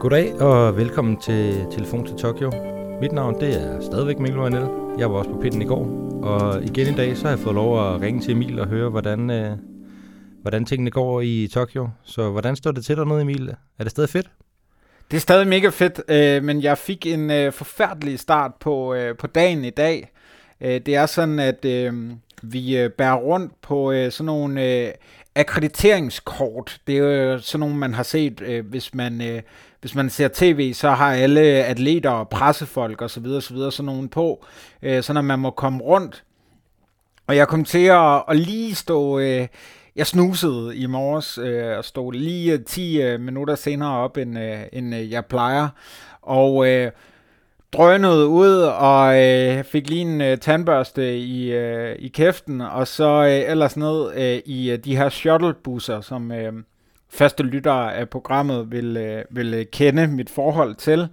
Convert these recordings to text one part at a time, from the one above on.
Goddag og velkommen til Telefon til Tokyo. Mit navn det er stadigvæk Mikkel Marinel. Jeg var også på pitten i går. Og igen i dag så har jeg fået lov at ringe til Emil og høre, hvordan, øh, hvordan tingene går i Tokyo. Så hvordan står det til dernede, Emil? Er det stadig fedt? Det er stadig mega fedt, øh, men jeg fik en øh, forfærdelig start på, øh, på dagen i dag. Øh, det er sådan, at øh, vi øh, bærer rundt på øh, sådan nogle øh, akkrediteringskort. Det er jo sådan nogle, man har set, øh, hvis man... Øh, hvis man ser tv, så har alle atleter og pressefolk osv. osv. sådan nogen på, øh, så når man må komme rundt. Og jeg kom til at, at lige stå... Øh, jeg snusede i morges øh, og stod lige øh, 10 øh, minutter senere op, end, øh, end øh, jeg plejer. Og øh, drønede ud og øh, fik lige en øh, tandbørste i, øh, i kæften, og så øh, ellers ned øh, i øh, de her shuttlebusser, som øh, faste lyttere af programmet vil, øh, vil øh, kende mit forhold til.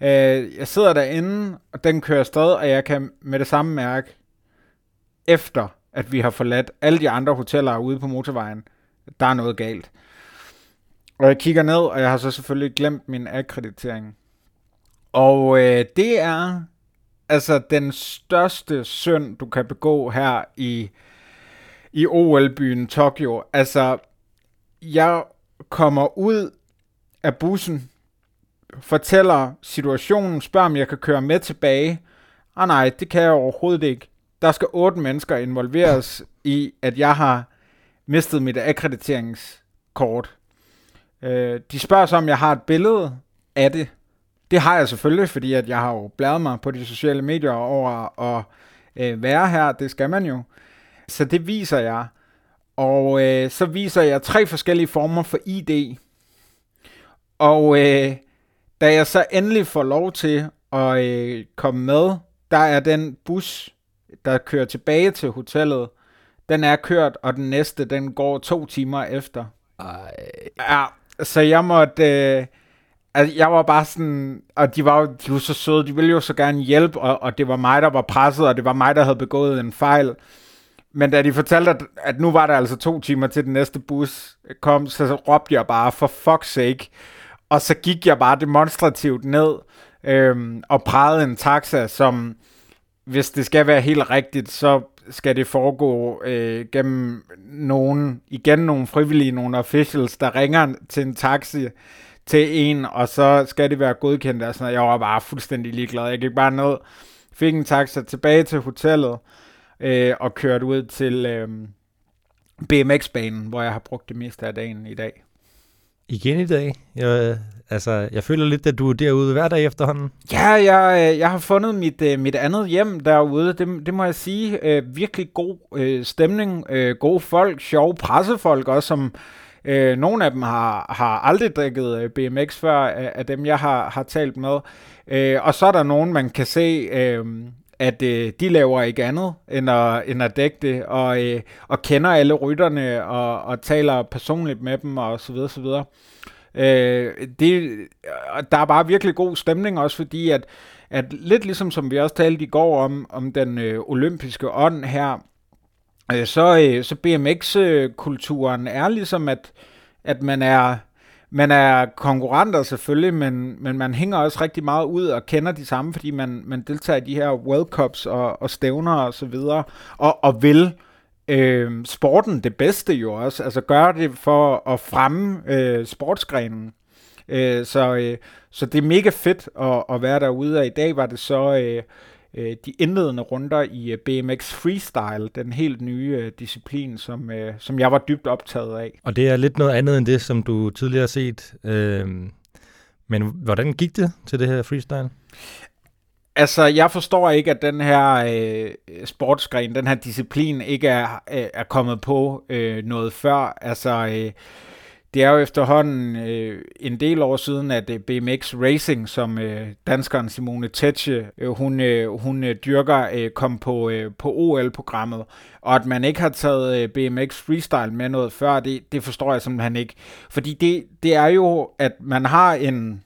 Øh, jeg sidder derinde, og den kører afsted, og jeg kan med det samme mærke, efter at vi har forladt alle de andre hoteller ude på motorvejen, der er noget galt. Og jeg kigger ned, og jeg har så selvfølgelig glemt min akkreditering. Og øh, det er altså den største synd, du kan begå her i, i OL-byen Tokyo. Altså, jeg kommer ud af bussen, fortæller situationen, spørger om jeg kan køre med tilbage. Ah nej, det kan jeg overhovedet ikke. Der skal otte mennesker involveres i, at jeg har mistet mit akkrediteringskort. Øh, de spørger så, om jeg har et billede af det. Det har jeg selvfølgelig, fordi at jeg har jo blæret mig på de sociale medier over at øh, være her. Det skal man jo. Så det viser jeg. Og øh, så viser jeg tre forskellige former for ID. Og øh, da jeg så endelig får lov til at øh, komme med, der er den bus, der kører tilbage til hotellet, den er kørt, og den næste, den går to timer efter. Ej. Ja, så jeg måtte... Øh, altså, jeg var bare sådan... Og de var, jo, de var så søde, de ville jo så gerne hjælpe, og, og det var mig, der var presset, og det var mig, der havde begået en fejl. Men da de fortalte, at, at nu var der altså to timer til den næste bus kom, så råbte jeg bare, for fuck's sake. Og så gik jeg bare demonstrativt ned øhm, og prægede en taxa, som, hvis det skal være helt rigtigt, så skal det foregå øh, gennem nogen, igen nogle frivillige, nogle officials, der ringer til en taxi til en, og så skal det være godkendt. Og sådan, jeg var bare fuldstændig ligeglad. Jeg gik bare ned, fik en taxa tilbage til hotellet, øh, og kørte ud til øh, BMX-banen, hvor jeg har brugt det meste af dagen i dag. Igen i dag? Jeg, altså, jeg føler lidt, at du er derude hver dag efterhånden. Ja, jeg, øh, jeg har fundet mit, øh, mit andet hjem derude, det, det må jeg sige. Øh, virkelig god øh, stemning, øh, gode folk, sjove pressefolk også, som øh, nogle af dem har, har aldrig drikket øh, BMX før, af, af dem jeg har, har talt med. Øh, og så er der nogen, man kan se... Øh, at øh, de laver ikke andet end at, end at dække det, og, øh, og kender alle rytterne, og, og taler personligt med dem, og så videre, så videre. Øh, det, der er bare virkelig god stemning også, fordi at, at lidt ligesom som vi også talte i går om, om den øh, olympiske ånd her, øh, så, øh, så BMX-kulturen er ligesom, at, at man er man er konkurrenter selvfølgelig, men, men man hænger også rigtig meget ud og kender de samme, fordi man, man deltager i de her World Cups og, og stævner og så videre, og, og vil øh, sporten det bedste jo også, altså gør det for at fremme øh, sportsgrenen. Øh, så, øh, så det er mega fedt at, at være derude, og i dag var det så... Øh, øh, de indledende runder i øh, BMX Freestyle, den helt nye øh, disciplin, som, øh, som jeg var dybt optaget af. Og det er lidt noget andet end det, som du tidligere har set. Øh, men hvordan gik det til det her freestyle? Altså, jeg forstår ikke, at den her øh, sportsgren, den her disciplin, ikke er, er kommet på øh, noget før. Altså, øh, det er jo efterhånden øh, en del år siden, at øh, BMX Racing, som øh, danskeren Simone Tetsche, øh, hun, øh, hun øh, dyrker, øh, kom på, øh, på OL-programmet. Og at man ikke har taget øh, BMX Freestyle med noget før, det, det forstår jeg simpelthen ikke. Fordi det, det er jo, at man har en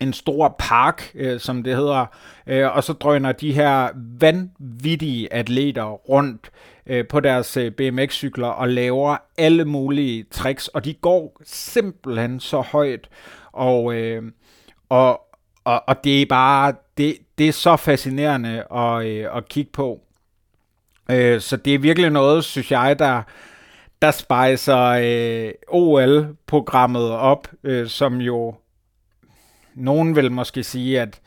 en stor park, øh, som det hedder, øh, og så drøner de her vanvittige atleter rundt øh, på deres øh, BMX-cykler og laver alle mulige tricks, og de går simpelthen så højt, og, øh, og, og, og det er bare, det, det er så fascinerende at, øh, at kigge på. Øh, så det er virkelig noget, synes jeg, der, der spejser øh, OL-programmet op, øh, som jo nogen vil måske sige, at,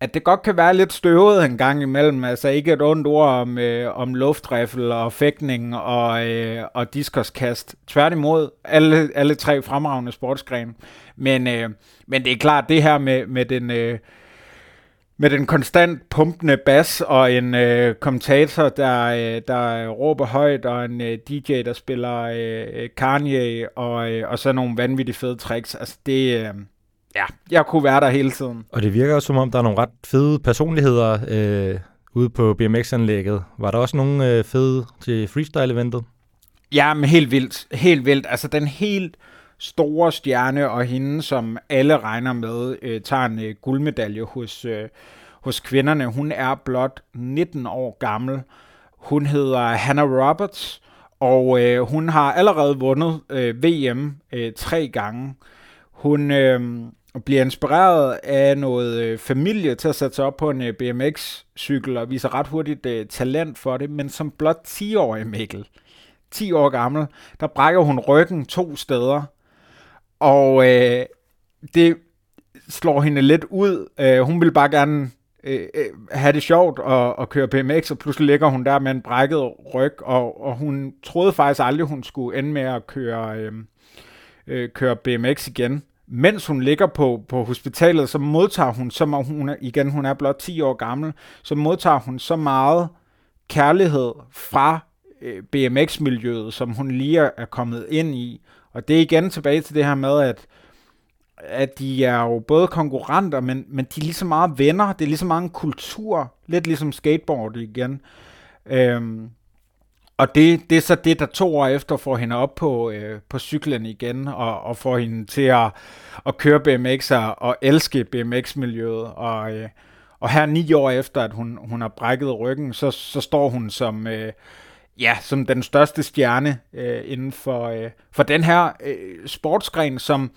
at det godt kan være lidt støvet en gang imellem. Altså ikke et ondt ord om, øh, om luftriffel og fægtning og, øh, og diskoskast. Tværtimod, alle, alle tre fremragende sportsgrene. Men, øh, men det er klart, det her med, med den... Øh, med den konstant pumpende bas og en øh, kommentator, der, øh, der råber højt, og en øh, DJ, der spiller øh, Kanye, og, øh, og så nogle vanvittigt fede tricks. Altså det, øh, ja, jeg kunne være der hele tiden. Og det virker også som om, der er nogle ret fede personligheder øh, ude på BMX-anlægget. Var der også nogle øh, fede til freestyle-eventet? Ja, men helt vildt. Helt vildt. Altså den helt store stjerne og hende, som alle regner med, øh, tager en øh, guldmedalje hos, øh, hos kvinderne. Hun er blot 19 år gammel. Hun hedder Hannah Roberts, og øh, hun har allerede vundet øh, VM øh, tre gange. Hun øh, bliver inspireret af noget øh, familie til at sætte sig op på en øh, BMX-cykel og viser ret hurtigt øh, talent for det, men som blot 10-årig Mikkel, 10 år gammel, der brækker hun ryggen to steder, og øh, det slår hende lidt ud. Øh, hun vil bare gerne øh, øh have det sjovt og, og køre BMX, og pludselig ligger hun der med en brækket ryg, og, og hun troede faktisk aldrig, hun skulle ende med at køre, øh, øh, køre BMX igen. Mens hun ligger på, på hospitalet, så modtager hun, så hun er, igen, hun er blot 10 år gammel, så modtager hun så meget kærlighed fra øh, BMX-miljøet, som hun lige er kommet ind i. Og det er igen tilbage til det her med, at, at de er jo både konkurrenter, men, men de er lige så meget venner. Det er lige så meget en kultur. Lidt ligesom skateboard igen. Øhm, og det, det er så det, der to år efter får hende op på, øh, på cyklen igen, og, og får hende til at, at køre BMX og elske BMX-miljøet. Og, øh, og her ni år efter, at hun, hun har brækket ryggen, så, så står hun som, øh, ja, som den største stjerne øh, inden for, øh, for den her øh, sportsgren, som,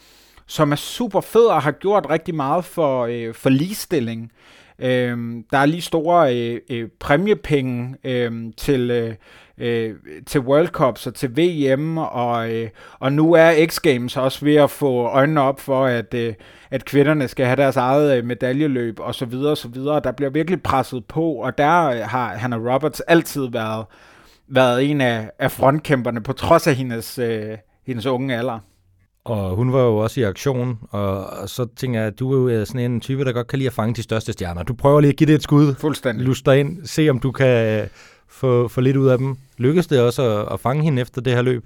som er super fed og har gjort rigtig meget for, øh, for ligestilling. Øh, Øhm, der er lige store øh, øh, præmiepenge øh, til, øh, øh, til World Cups og til VM, og, øh, og nu er X Games også ved at få øjnene op for, at, øh, at kvinderne skal have deres eget øh, medaljeløb og så videre og så videre. Der bliver virkelig presset på, og der har Hannah Roberts altid været været en af, af frontkæmperne, på trods af hendes, øh, hendes unge alder. Og hun var jo også i aktion, og, og så tænker jeg, at du er jo sådan en type, der godt kan lide at fange de største stjerner. Du prøver lige at give det et skud. Fuldstændig. Luster ind, se om du kan øh, få, få lidt ud af dem. Lykkes det også at, at fange hende efter det her løb?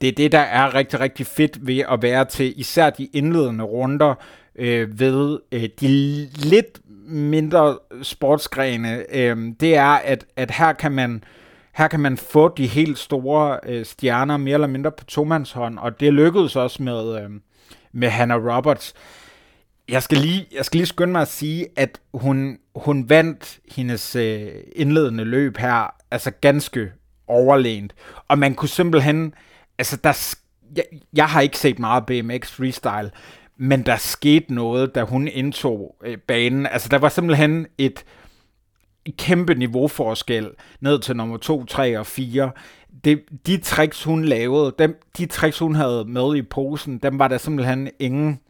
Det er det, der er rigtig, rigtig fedt ved at være til især de indledende runder øh, ved øh, de lidt mindre sportsgrene. Øh, det er, at, at her kan man øh, her kan man få de helt store øh, stjerner mere eller mindre på tomandshånd, og det lykkedes også med, øh, med Hannah Roberts. Jeg skal, lige, jeg skal lige skynde mig at sige, at hun, hun vandt hendes øh, indledende løb her, altså ganske overlænt. Og man kunne simpelthen, altså der, jeg, jeg har ikke set meget BMX freestyle, men der skete noget, da hun indtog øh, banen. Altså der var simpelthen et, kæmpe niveauforskel ned til nummer 2, 3 og 4. Det, de tricks, hun lavede, dem, de tricks, hun havde med i posen, dem var der simpelthen ingen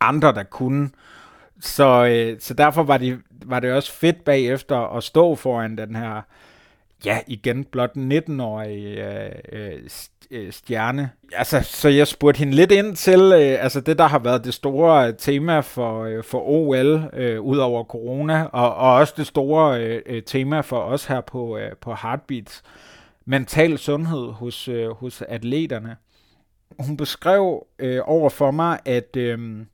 andre, der kunne. Så, øh, så derfor var det, var det også fedt bagefter at stå foran den her, ja, igen blot 19-årig øh, øh, øh, stjerne. Altså, så jeg spurgte hende lidt ind til, øh, altså det, der har været det store tema for, øh, for OL, øh, ud over corona, og, og også det store øh, øh, tema for os her på, øh, på Heartbeats, mental sundhed hos, øh, hos atleterne. Hun beskrev øh, over for mig, at, øh,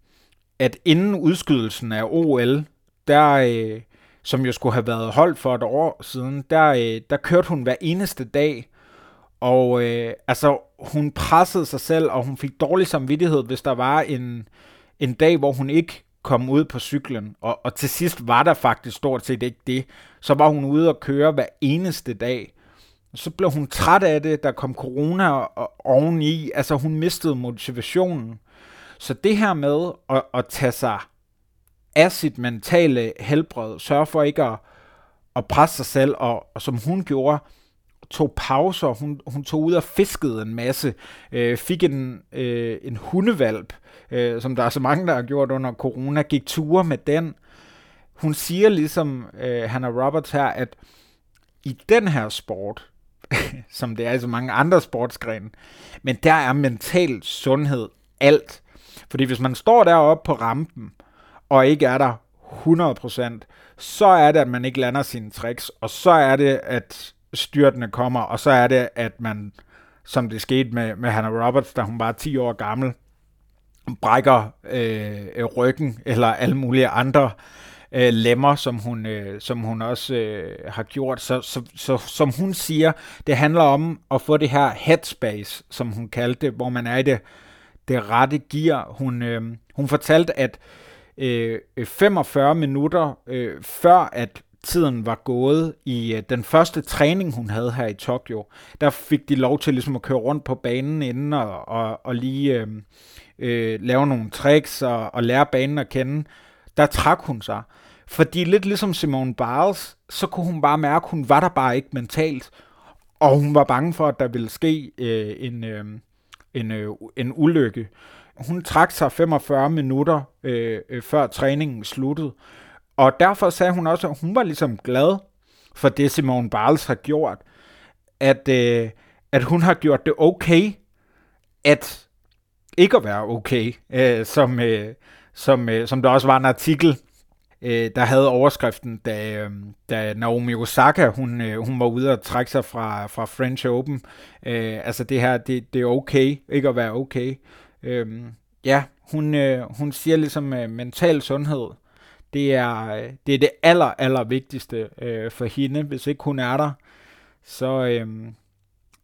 at inden udskydelsen af OL, der... Øh, som jo skulle have været holdt for et år siden, der, øh, der kørte hun hver eneste dag og øh, altså, hun pressede sig selv, og hun fik dårlig samvittighed, hvis der var en, en dag, hvor hun ikke kom ud på cyklen, og, og til sidst var der faktisk stort set ikke det. Så var hun ude og køre hver eneste dag. Så blev hun træt af det, der kom corona oveni, altså hun mistede motivationen. Så det her med at, at tage sig af sit mentale helbred, sørge for ikke at, at presse sig selv, og, og som hun gjorde, tog pauser, hun, hun tog ud og fiskede en masse, øh, fik en, øh, en hundevalp, øh, som der er så mange, der har gjort under corona, gik ture med den. Hun siger ligesom øh, Hannah Roberts her, at i den her sport, som det er i så mange andre sportsgrene, men der er mental sundhed alt. Fordi hvis man står deroppe på rampen, og ikke er der 100%, så er det, at man ikke lander sine tricks, og så er det, at styrtene kommer, og så er det, at man, som det skete med, med Hannah Roberts, da hun var 10 år gammel, brækker øh, ryggen, eller alle mulige andre øh, lemmer, som hun, øh, som hun også øh, har gjort. Så, så, så som hun siger, det handler om at få det her headspace, som hun kaldte det, hvor man er i det, det rette gear. Hun, øh, hun fortalte, at øh, Øh, øh, 45 minutter øh, før at tiden var gået i øh, den første træning, hun havde her i Tokyo, der fik de lov til ligesom at køre rundt på banen inden og, og, og lige øh, øh, lave nogle tricks og, og lære banen at kende. Der trak hun sig. Fordi lidt ligesom Simone Biles, så kunne hun bare mærke, at hun var der bare ikke mentalt. Og hun var bange for, at der ville ske øh, en, øh, en, øh, en ulykke. Hun trak sig 45 minutter øh, øh, før træningen sluttede. Og derfor sagde hun også, at hun var ligesom glad for det, Simone Biles har gjort. At, øh, at hun har gjort det okay, at ikke at være okay, øh, som, øh, som, øh, som der også var en artikel, øh, der havde overskriften, da, øh, da Naomi Osaka, hun, øh, hun var ude og trække sig fra, fra French Open. Øh, altså det her, det, det er okay, ikke at være okay. Øh, ja, hun, øh, hun siger ligesom øh, mental sundhed, det er, øh, det er det aller, aller vigtigste øh, for hende. Hvis ikke hun er der, så, øh,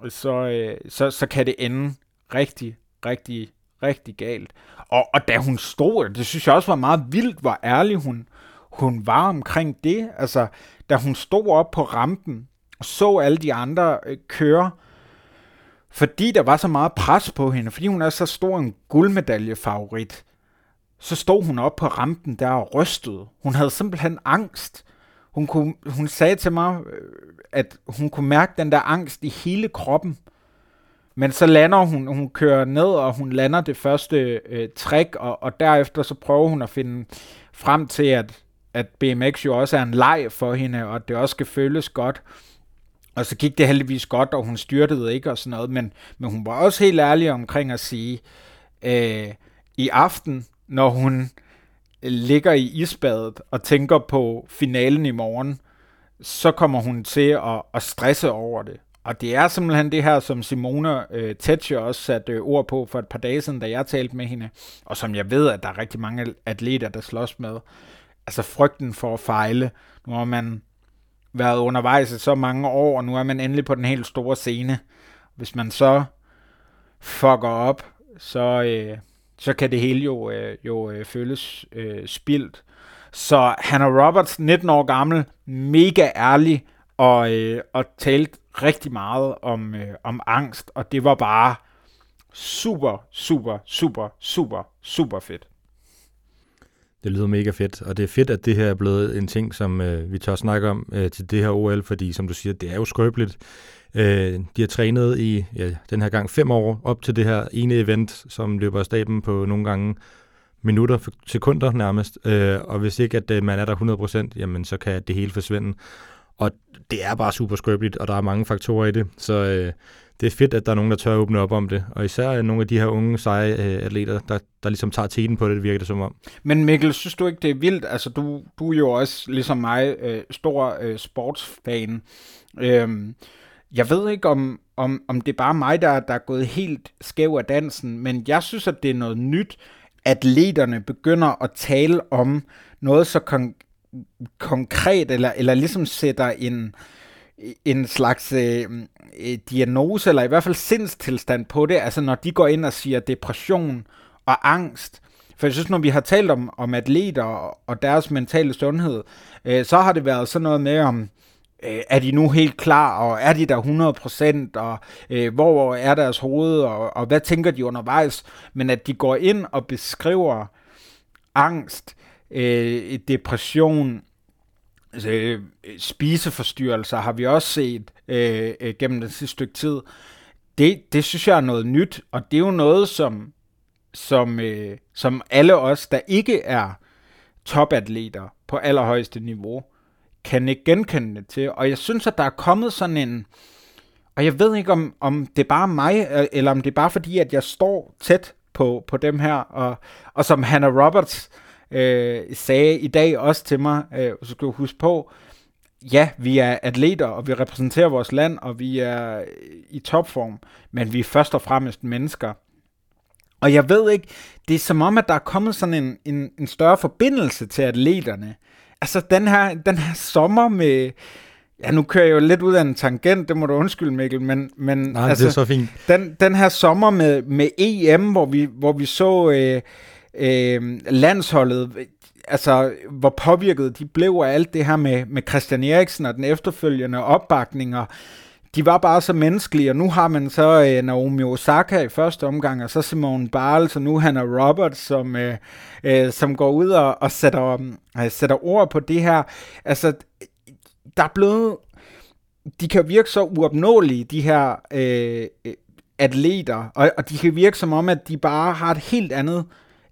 så, øh, så, så kan det ende rigtig, rigtig, rigtig galt. Og, og da hun stod, det synes jeg også var meget vildt, hvor ærlig hun, hun var omkring det. Altså, da hun stod op på rampen og så alle de andre øh, køre, fordi der var så meget pres på hende, fordi hun er så stor en guldmedaljefavorit, så stod hun op på rampen der og rystede. Hun havde simpelthen angst. Hun, kunne, hun sagde til mig, øh, at hun kunne mærke den der angst i hele kroppen. Men så lander hun, hun kører ned, og hun lander det første øh, trick, og, og derefter så prøver hun at finde frem til, at, at BMX jo også er en leg for hende, og at det også skal føles godt. Og så gik det heldigvis godt, og hun styrtede ikke og sådan noget, men, men hun var også helt ærlig omkring at sige, øh, i aften, når hun ligger i isbadet og tænker på finalen i morgen, så kommer hun til at, at stresse over det. Og det er simpelthen det her, som Simone øh, Tetscher også satte øh, ord på for et par dage siden, da jeg talte med hende, og som jeg ved, at der er rigtig mange atleter, der slås med. Altså frygten for at fejle. når man været undervejs i så mange år, og nu er man endelig på den helt store scene. Hvis man så fucker op, så, øh, så kan det hele jo, øh, jo øh, føles øh, spildt. Så Hannah Roberts, 19 år gammel, mega ærlig og, øh, og talte rigtig meget om, øh, om angst, og det var bare super, super, super, super, super fedt. Det lyder mega fedt, og det er fedt, at det her er blevet en ting, som øh, vi tør snakke om øh, til det her OL, fordi som du siger, det er jo skrøbeligt. Øh, de har trænet i ja, den her gang fem år op til det her ene event, som løber af staben på nogle gange minutter, sekunder nærmest. Øh, og hvis ikke at øh, man er der 100%, jamen så kan det hele forsvinde. Og det er bare super skrøbeligt, og der er mange faktorer i det. Så øh, det er fedt, at der er nogen, der tør at åbne op om det. Og især øh, nogle af de her unge, seje øh, atleter, der, der ligesom tager tiden på det, det virker det som om. Men Mikkel, synes du ikke, det er vildt? Altså, du, du er jo også, ligesom mig, øh, stor øh, sportsfan. Øhm, jeg ved ikke, om, om, om det er bare mig, der, der er gået helt skæv af dansen, men jeg synes, at det er noget nyt, atleterne begynder at tale om noget så kon- konkret, eller, eller ligesom sætter en, en slags øh, øh, diagnose, eller i hvert fald sindstilstand på det, altså når de går ind og siger depression og angst, for jeg synes, når vi har talt om, om atleter og, og deres mentale sundhed, øh, så har det været sådan noget med om, øh, er de nu helt klar, og er de der 100%, og øh, hvor er deres hoved, og, og hvad tænker de undervejs, men at de går ind og beskriver angst, øh, depression, Altså, øh, spiseforstyrrelser har vi også set øh, øh, gennem den sidste stykke tid. Det, det synes jeg er noget nyt, og det er jo noget, som, som, øh, som alle os, der ikke er topatleter på allerhøjeste niveau, kan ikke genkende det til. Og jeg synes, at der er kommet sådan en... Og jeg ved ikke, om, om det er bare mig, øh, eller om det er bare fordi, at jeg står tæt på, på dem her. Og, og som Hannah Roberts øh, sagde i dag også til mig, øh, så skal du huske på, ja, vi er atleter, og vi repræsenterer vores land, og vi er i topform, men vi er først og fremmest mennesker. Og jeg ved ikke, det er som om, at der er kommet sådan en, en, en større forbindelse til atleterne. Altså den her, den her sommer med... Ja, nu kører jeg jo lidt ud af en tangent, det må du undskylde, Mikkel, men, men Nej, altså, det er så fint. Den, den her sommer med, med EM, hvor vi, hvor vi så øh, øh, landsholdet, altså hvor påvirket de blev af alt det her med, med Christian Eriksen og den efterfølgende opbakning, og de var bare så menneskelige, og nu har man så øh, Naomi Osaka i første omgang, og så Simone Biles, og nu Hannah Roberts, som, øh, øh, som går ud og, og sætter, øh, sætter ord på det her. Altså, der er blevet... De kan virke så uopnåelige, de her øh, øh, atleter, og, og de kan virke som om, at de bare har et helt andet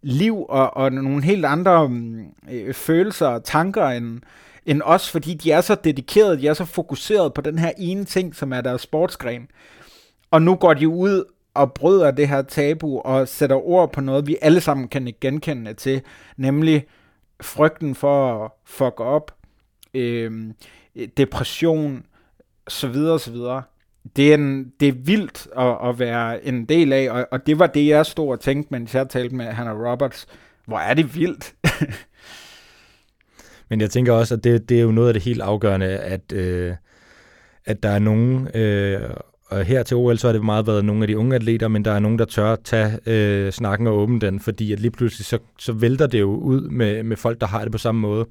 liv og, og nogle helt andre mm, øh, følelser og tanker end, end os, fordi de er så dedikerede, de er så fokuseret på den her ene ting, som er deres sportsgren. Og nu går de ud og bryder det her tabu og sætter ord på noget, vi alle sammen kan genkende til, nemlig frygten for at fuck op, øh, depression, så videre, så videre. Det er, en, det er vildt at, at være en del af, og, og det var det, jeg stod og tænkte, mens jeg talte med Hannah Roberts. Hvor er det vildt? Men jeg tænker også, at det, det er jo noget af det helt afgørende, at, øh, at der er nogen, øh, og her til OL, så har det meget været nogle af de unge atleter, men der er nogen, der tør tage øh, snakken og åbne den, fordi at lige pludselig, så, så vælter det jo ud med, med folk, der har det på samme måde.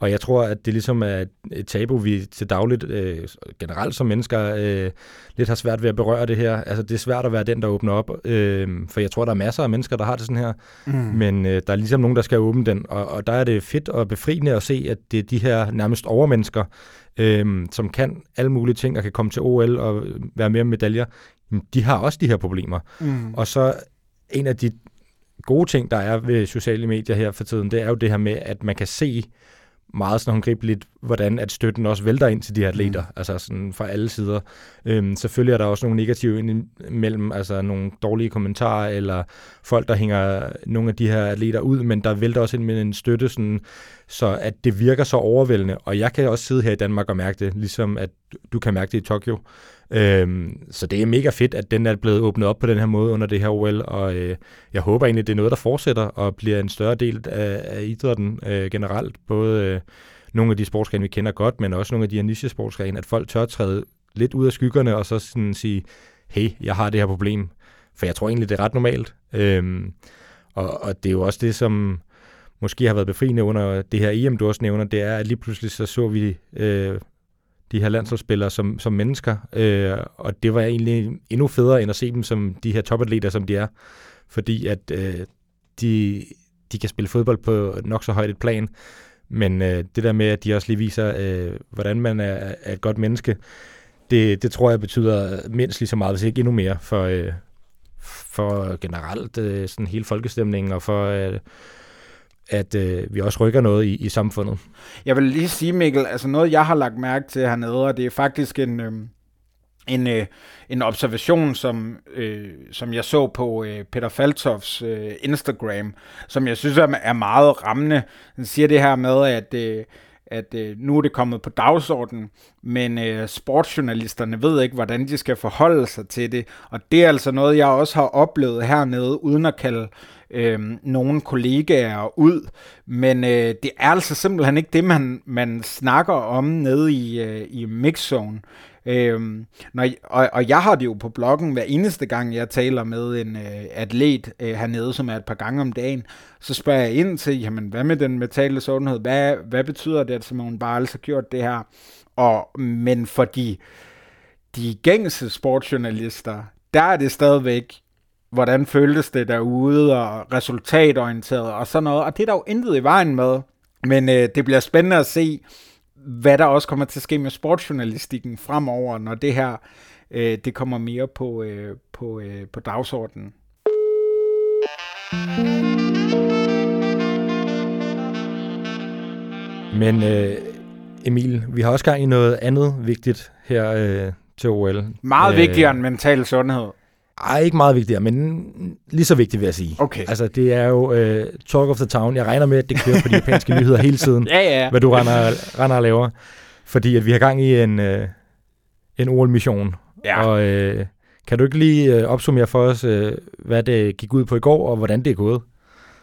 Og jeg tror, at det ligesom er et tabu, vi til dagligt, øh, generelt som mennesker, øh, lidt har svært ved at berøre det her. Altså, det er svært at være den, der åbner op, øh, for jeg tror, der er masser af mennesker, der har det sådan her, mm. men øh, der er ligesom nogen, der skal åbne den, og, og der er det fedt og befriende at se, at det er de her nærmest overmennesker, øh, som kan alle mulige ting og kan komme til OL og være med med medaljer, de har også de her problemer. Mm. Og så en af de gode ting, der er ved sociale medier her for tiden, det er jo det her med, at man kan se meget sådan håndgribeligt, hvordan at støtten også vælter ind til de her atleter, mm. altså sådan fra alle sider. Øhm, selvfølgelig er der også nogle negative imellem, altså nogle dårlige kommentarer, eller folk, der hænger nogle af de her atleter ud, men der vælter også ind med en støtte, sådan, så at det virker så overvældende. Og jeg kan også sidde her i Danmark og mærke det, ligesom at du kan mærke det i Tokyo. Øhm, så det er mega fedt, at den er blevet åbnet op på den her måde under det her OL, og øh, jeg håber egentlig, det er noget, der fortsætter og bliver en større del af, af idrætten øh, generelt. Både øh, nogle af de sportsgrene, vi kender godt, men også nogle af de her niche-sportsgrene, at folk tør træde lidt ud af skyggerne og så sådan sige, hey, jeg har det her problem. For jeg tror egentlig, det er ret normalt. Øhm, og, og det er jo også det, som måske har været befriende under det her EM, du også nævner, det er, at lige pludselig så så vi øh, de her landsholdsspillere som, som mennesker, øh, og det var egentlig endnu federe end at se dem som de her topatleter, som de er, fordi at øh, de, de kan spille fodbold på nok så højt et plan, men øh, det der med, at de også lige viser, øh, hvordan man er, er et godt menneske, det, det tror jeg betyder mindst lige så meget, hvis ikke endnu mere, for, øh, for generelt øh, sådan hele folkestemningen, og for øh, at øh, vi også rykker noget i, i samfundet. Jeg vil lige sige, Mikkel, altså noget, jeg har lagt mærke til hernede, og det er faktisk en, øh, en, øh, en observation, som, øh, som jeg så på øh, Peter Faltofs øh, Instagram, som jeg synes er, er meget rammende. Han siger det her med, at... Øh, at øh, nu er det kommet på dagsordenen, men øh, sportsjournalisterne ved ikke, hvordan de skal forholde sig til det. Og det er altså noget, jeg også har oplevet hernede, uden at kalde øh, Øhm, nogle kollegaer ud. Men øh, det er altså simpelthen ikke det, man, man snakker om nede i, øh, i mixzone. Øhm, når, og, og jeg har det jo på bloggen hver eneste gang, jeg taler med en øh, atlet øh, hernede, som er et par gange om dagen, så spørger jeg ind til, jamen hvad med den mentale sundhed? Hvad, hvad betyder det, at Simone Biles har gjort det her? Og, men for de, de gængse sportsjournalister, der er det stadigvæk, hvordan føltes det derude, og resultatorienteret og sådan noget. Og det er der jo intet i vejen med. Men øh, det bliver spændende at se, hvad der også kommer til at ske med sportsjournalistikken fremover, når det her øh, det kommer mere på, øh, på, øh, på dagsordenen. Men øh, Emil, vi har også gang i noget andet vigtigt her øh, til OL. Meget øh, vigtigere end mental sundhed. Ej, ikke meget vigtigere, men lige så vigtigt vil jeg sige. Okay. Altså, det er jo uh, Talk of the Town. Jeg regner med, at det kører på de japanske nyheder hele tiden, ja, ja. hvad du render, render og laver. Fordi at vi har gang i en, uh, en OL-mission. Ja. Og uh, kan du ikke lige uh, opsummere for os, uh, hvad det gik ud på i går, og hvordan det er gået?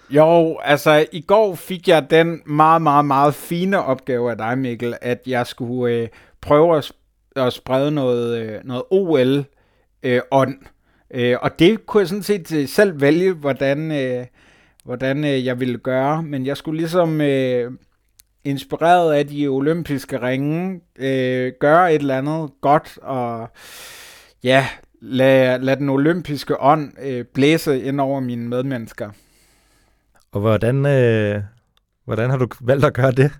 Jo, altså i går fik jeg den meget, meget, meget fine opgave af dig, Mikkel, at jeg skulle øh, prøve at, sp- at sprede noget, øh, noget OL-ånd. Øh. Øh, og det kunne jeg sådan set øh, selv vælge, hvordan, øh, hvordan øh, jeg ville gøre. Men jeg skulle ligesom øh, inspireret af de olympiske ringe øh, gøre et eller andet godt og ja, lad, lad den olympiske ånd øh, blæse ind over mine medmennesker. Og hvordan, øh, hvordan har du valgt at gøre det?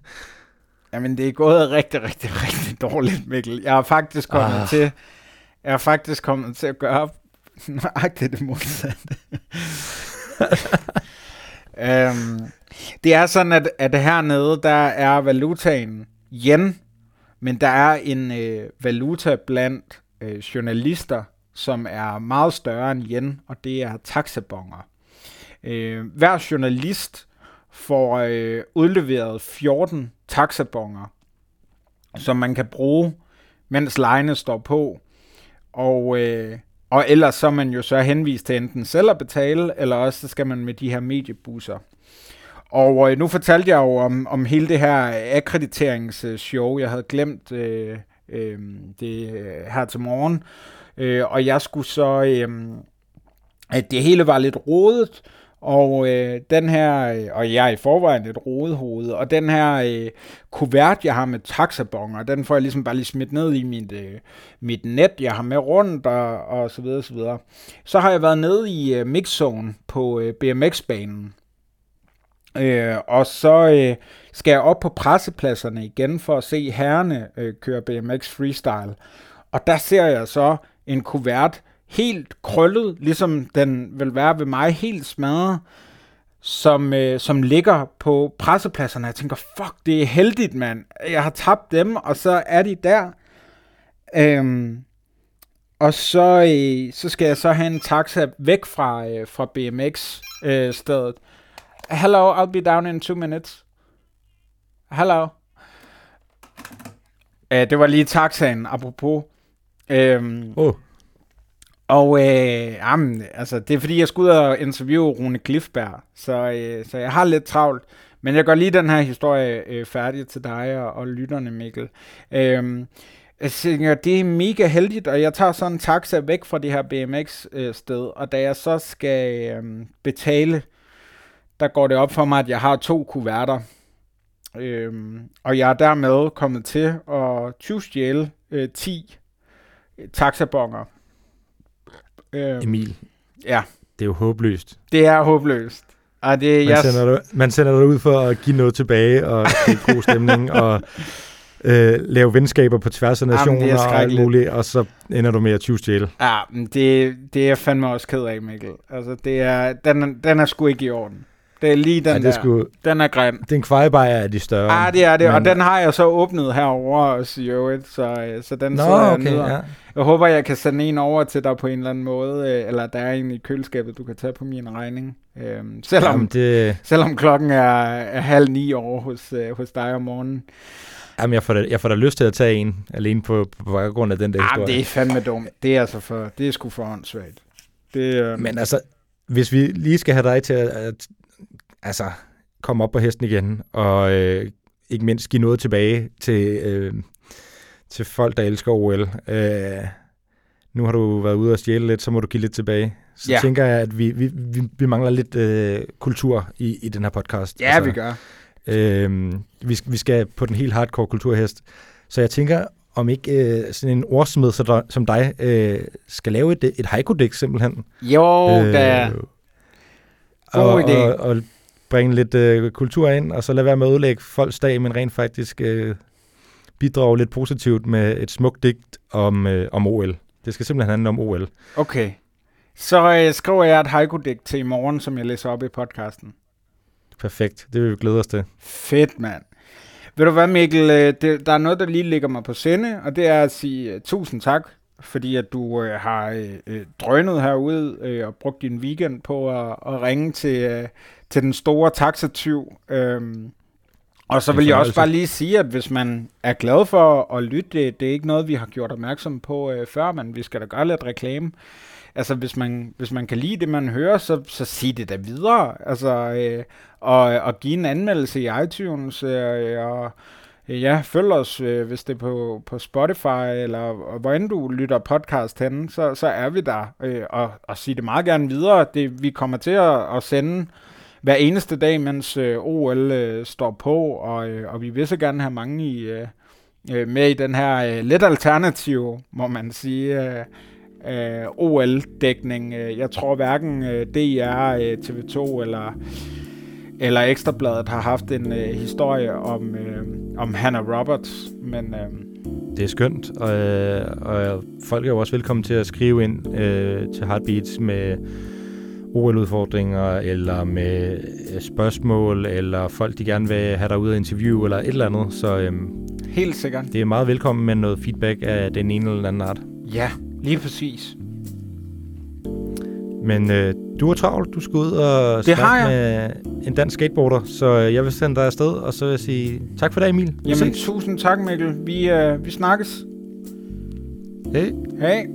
Jamen, det er gået rigtig, rigtig, rigtig dårligt, Mikkel. Jeg har faktisk kommet Ah. til, jeg har faktisk kommet til at gøre nøjagtigt det modsatte. øhm, det er sådan, at, at hernede, der er valutaen yen, men der er en øh, valuta blandt øh, journalister, som er meget større end yen, og det er taxabonger. Øh, hver journalist får øh, udleveret 14 taxabonger, som man kan bruge, mens lejene står på. Og, øh, og ellers så er man jo så henvist til enten selv at betale, eller også så skal man med de her mediebusser. Og øh, nu fortalte jeg jo om, om hele det her akkrediteringsshow. Jeg havde glemt øh, øh, det øh, her til morgen. Øh, og jeg skulle så... Øh, at det hele var lidt rodet, og øh, den her, øh, og jeg er i forvejen et rodehoved, og den her øh, kuvert, jeg har med taxabonger, den får jeg ligesom bare lige smidt ned i mit, øh, mit net, jeg har med rundt, og, og så videre, så videre. Så har jeg været nede i øh, mixzone på øh, BMX-banen, øh, og så øh, skal jeg op på pressepladserne igen for at se herrene øh, køre BMX freestyle. Og der ser jeg så en kuvert, helt krøllet, ligesom den vil være ved mig, helt smadret, som, øh, som ligger på pressepladserne. Jeg tænker, fuck, det er heldigt, mand. Jeg har tabt dem, og så er de der. Øhm, og så, øh, så skal jeg så have en taxa væk fra, øh, fra BMX-stedet. Øh, Hello, I'll be down in two minutes. Hello. Øh, det var lige taxaen, apropos. Øhm, Oh og øh, jamen, altså, det er fordi, jeg skulle ud og interviewe Rune Glifberg, så, øh, så jeg har lidt travlt. Men jeg gør lige den her historie øh, færdig til dig og, og lytterne, Mikkel. Øh, jeg tænker, det er mega heldigt, og jeg tager sådan en taxa væk fra det her BMX-sted, øh, og da jeg så skal øh, betale, der går det op for mig, at jeg har to kuverter. Øh, og jeg er dermed kommet til at tyvstjæle øh, 10 taxabonger. Øhm, Emil, ja, det er jo håbløst. det er håbløst. Og det, Man, jeg, sender dig, man sender dig ud for at give noget tilbage, og skabe god stemning, og øh, lave venskaber på tværs af Jamen, er nationer og alt muligt, og så ender du med at tyvstjæle. ja, men det, det er jeg fandme også ked af, Mikkel. Altså, det er, den, den er sgu ikke i orden. Det er lige den det er der. sgu- Den er grim. Det er en kvejebajer af de større. Ah, det er det, og men- den har jeg så åbnet herover i øvrigt, så, øh, så den Nå, sidder jeg okay, nyder. ja. Jeg håber, jeg kan sende en over til dig på en eller anden måde, øh, eller der er en i køleskabet, du kan tage på min regning. Øhm, selvom, Jamen, det, selvom klokken er, er halv ni over hos, øh, hos dig om morgenen. jamen, jeg får, da, jeg får da lyst til at tage en, alene på, på baggrund af den der Ah, historie. det er fandme dumt. Det er altså for, det er sgu for åndssvagt. Det, øh, Men altså, hvis vi lige skal have dig til at, at altså, komme op på hesten igen, og øh, ikke mindst give noget tilbage til, øh, til folk, der elsker OL. Øh, nu har du været ude og stjæle lidt, så må du give lidt tilbage. Så Ja. tænker jeg, at vi, vi, vi, vi mangler lidt øh, kultur i, i den her podcast. Ja, vi gør. Øh, vi, skal- vi skal på den helt hardcore kulturhest. Så jeg tænker, om ikke øh, sådan en ordsmed som dig øh, skal lave et, et haiku-digt simpelthen. Jo, øh, da. God og, idé. Og, og bringe lidt øh, kultur ind, og så lade være med at ødelægge folks dag, men rent faktisk øh, bidrage lidt positivt med et smukt digt om, øh, om OL. Det skal simpelthen handle om OL. Okay. Så øh, skriver jeg et haiku-digt til i morgen, som jeg læser op i podcasten. Perfekt. Det vil vi glæde os til. Fedt, mand. Ved du hvad, Mikkel? øh, Det, der er noget, der lige ligger mig på sinde, og det er at sige uh, tusind tak, fordi at du uh, har uh, drønet herude uh, og brugt din weekend på at, at ringe til, uh, til den store taxatyv. Um, og så vil jeg også bare lige sige, at hvis man er glad for at lytte, det, det er ikke noget, vi har gjort opmærksom på uh, før, men vi skal da gøre lidt reklame. Altså, hvis man, hvis man kan lide det, man hører, så, så sig det da videre. Altså, øh, og, og give en anmeldelse i iTunes, øh, og øh, ja, følg os, øh, hvis det er på, på Spotify, eller hvor end du lytter podcast henne, så, så er vi der. Øh, og, og sig det meget gerne videre. Det, vi kommer til at, at sende hver eneste dag, mens øh, OL øh, står på, og, øh, og vi vil så gerne have mange i, øh, øh med i den her øh, lidt alternativ, må man sige, øh, øh, OL-dækning. Øh, jeg tror hverken øh, DR, øh, TV2 eller, eller Ekstrabladet har haft en øh, historie om, øh, om Hannah Roberts, men øh, Det er skønt, og, øh, og folk er jo også velkommen til at skrive ind øh, til Heartbeats med OL-udfordringer, eller med øh, spørgsmål, eller folk, de gerne vil have dig ud og interview, eller et eller andet. Så øh, helt sikkert. det er meget velkommen med noget feedback af den ene eller anden art. Ja, lige præcis. Men øh, du er travlt, du skal ud og Det har med en dansk skateboarder, så øh, jeg vil sende dig afsted, og så vil jeg sige tak for det, Emil. Jamen, tusind tak, Mikkel. Vi, øh, vi snakkes. Hej. Hej.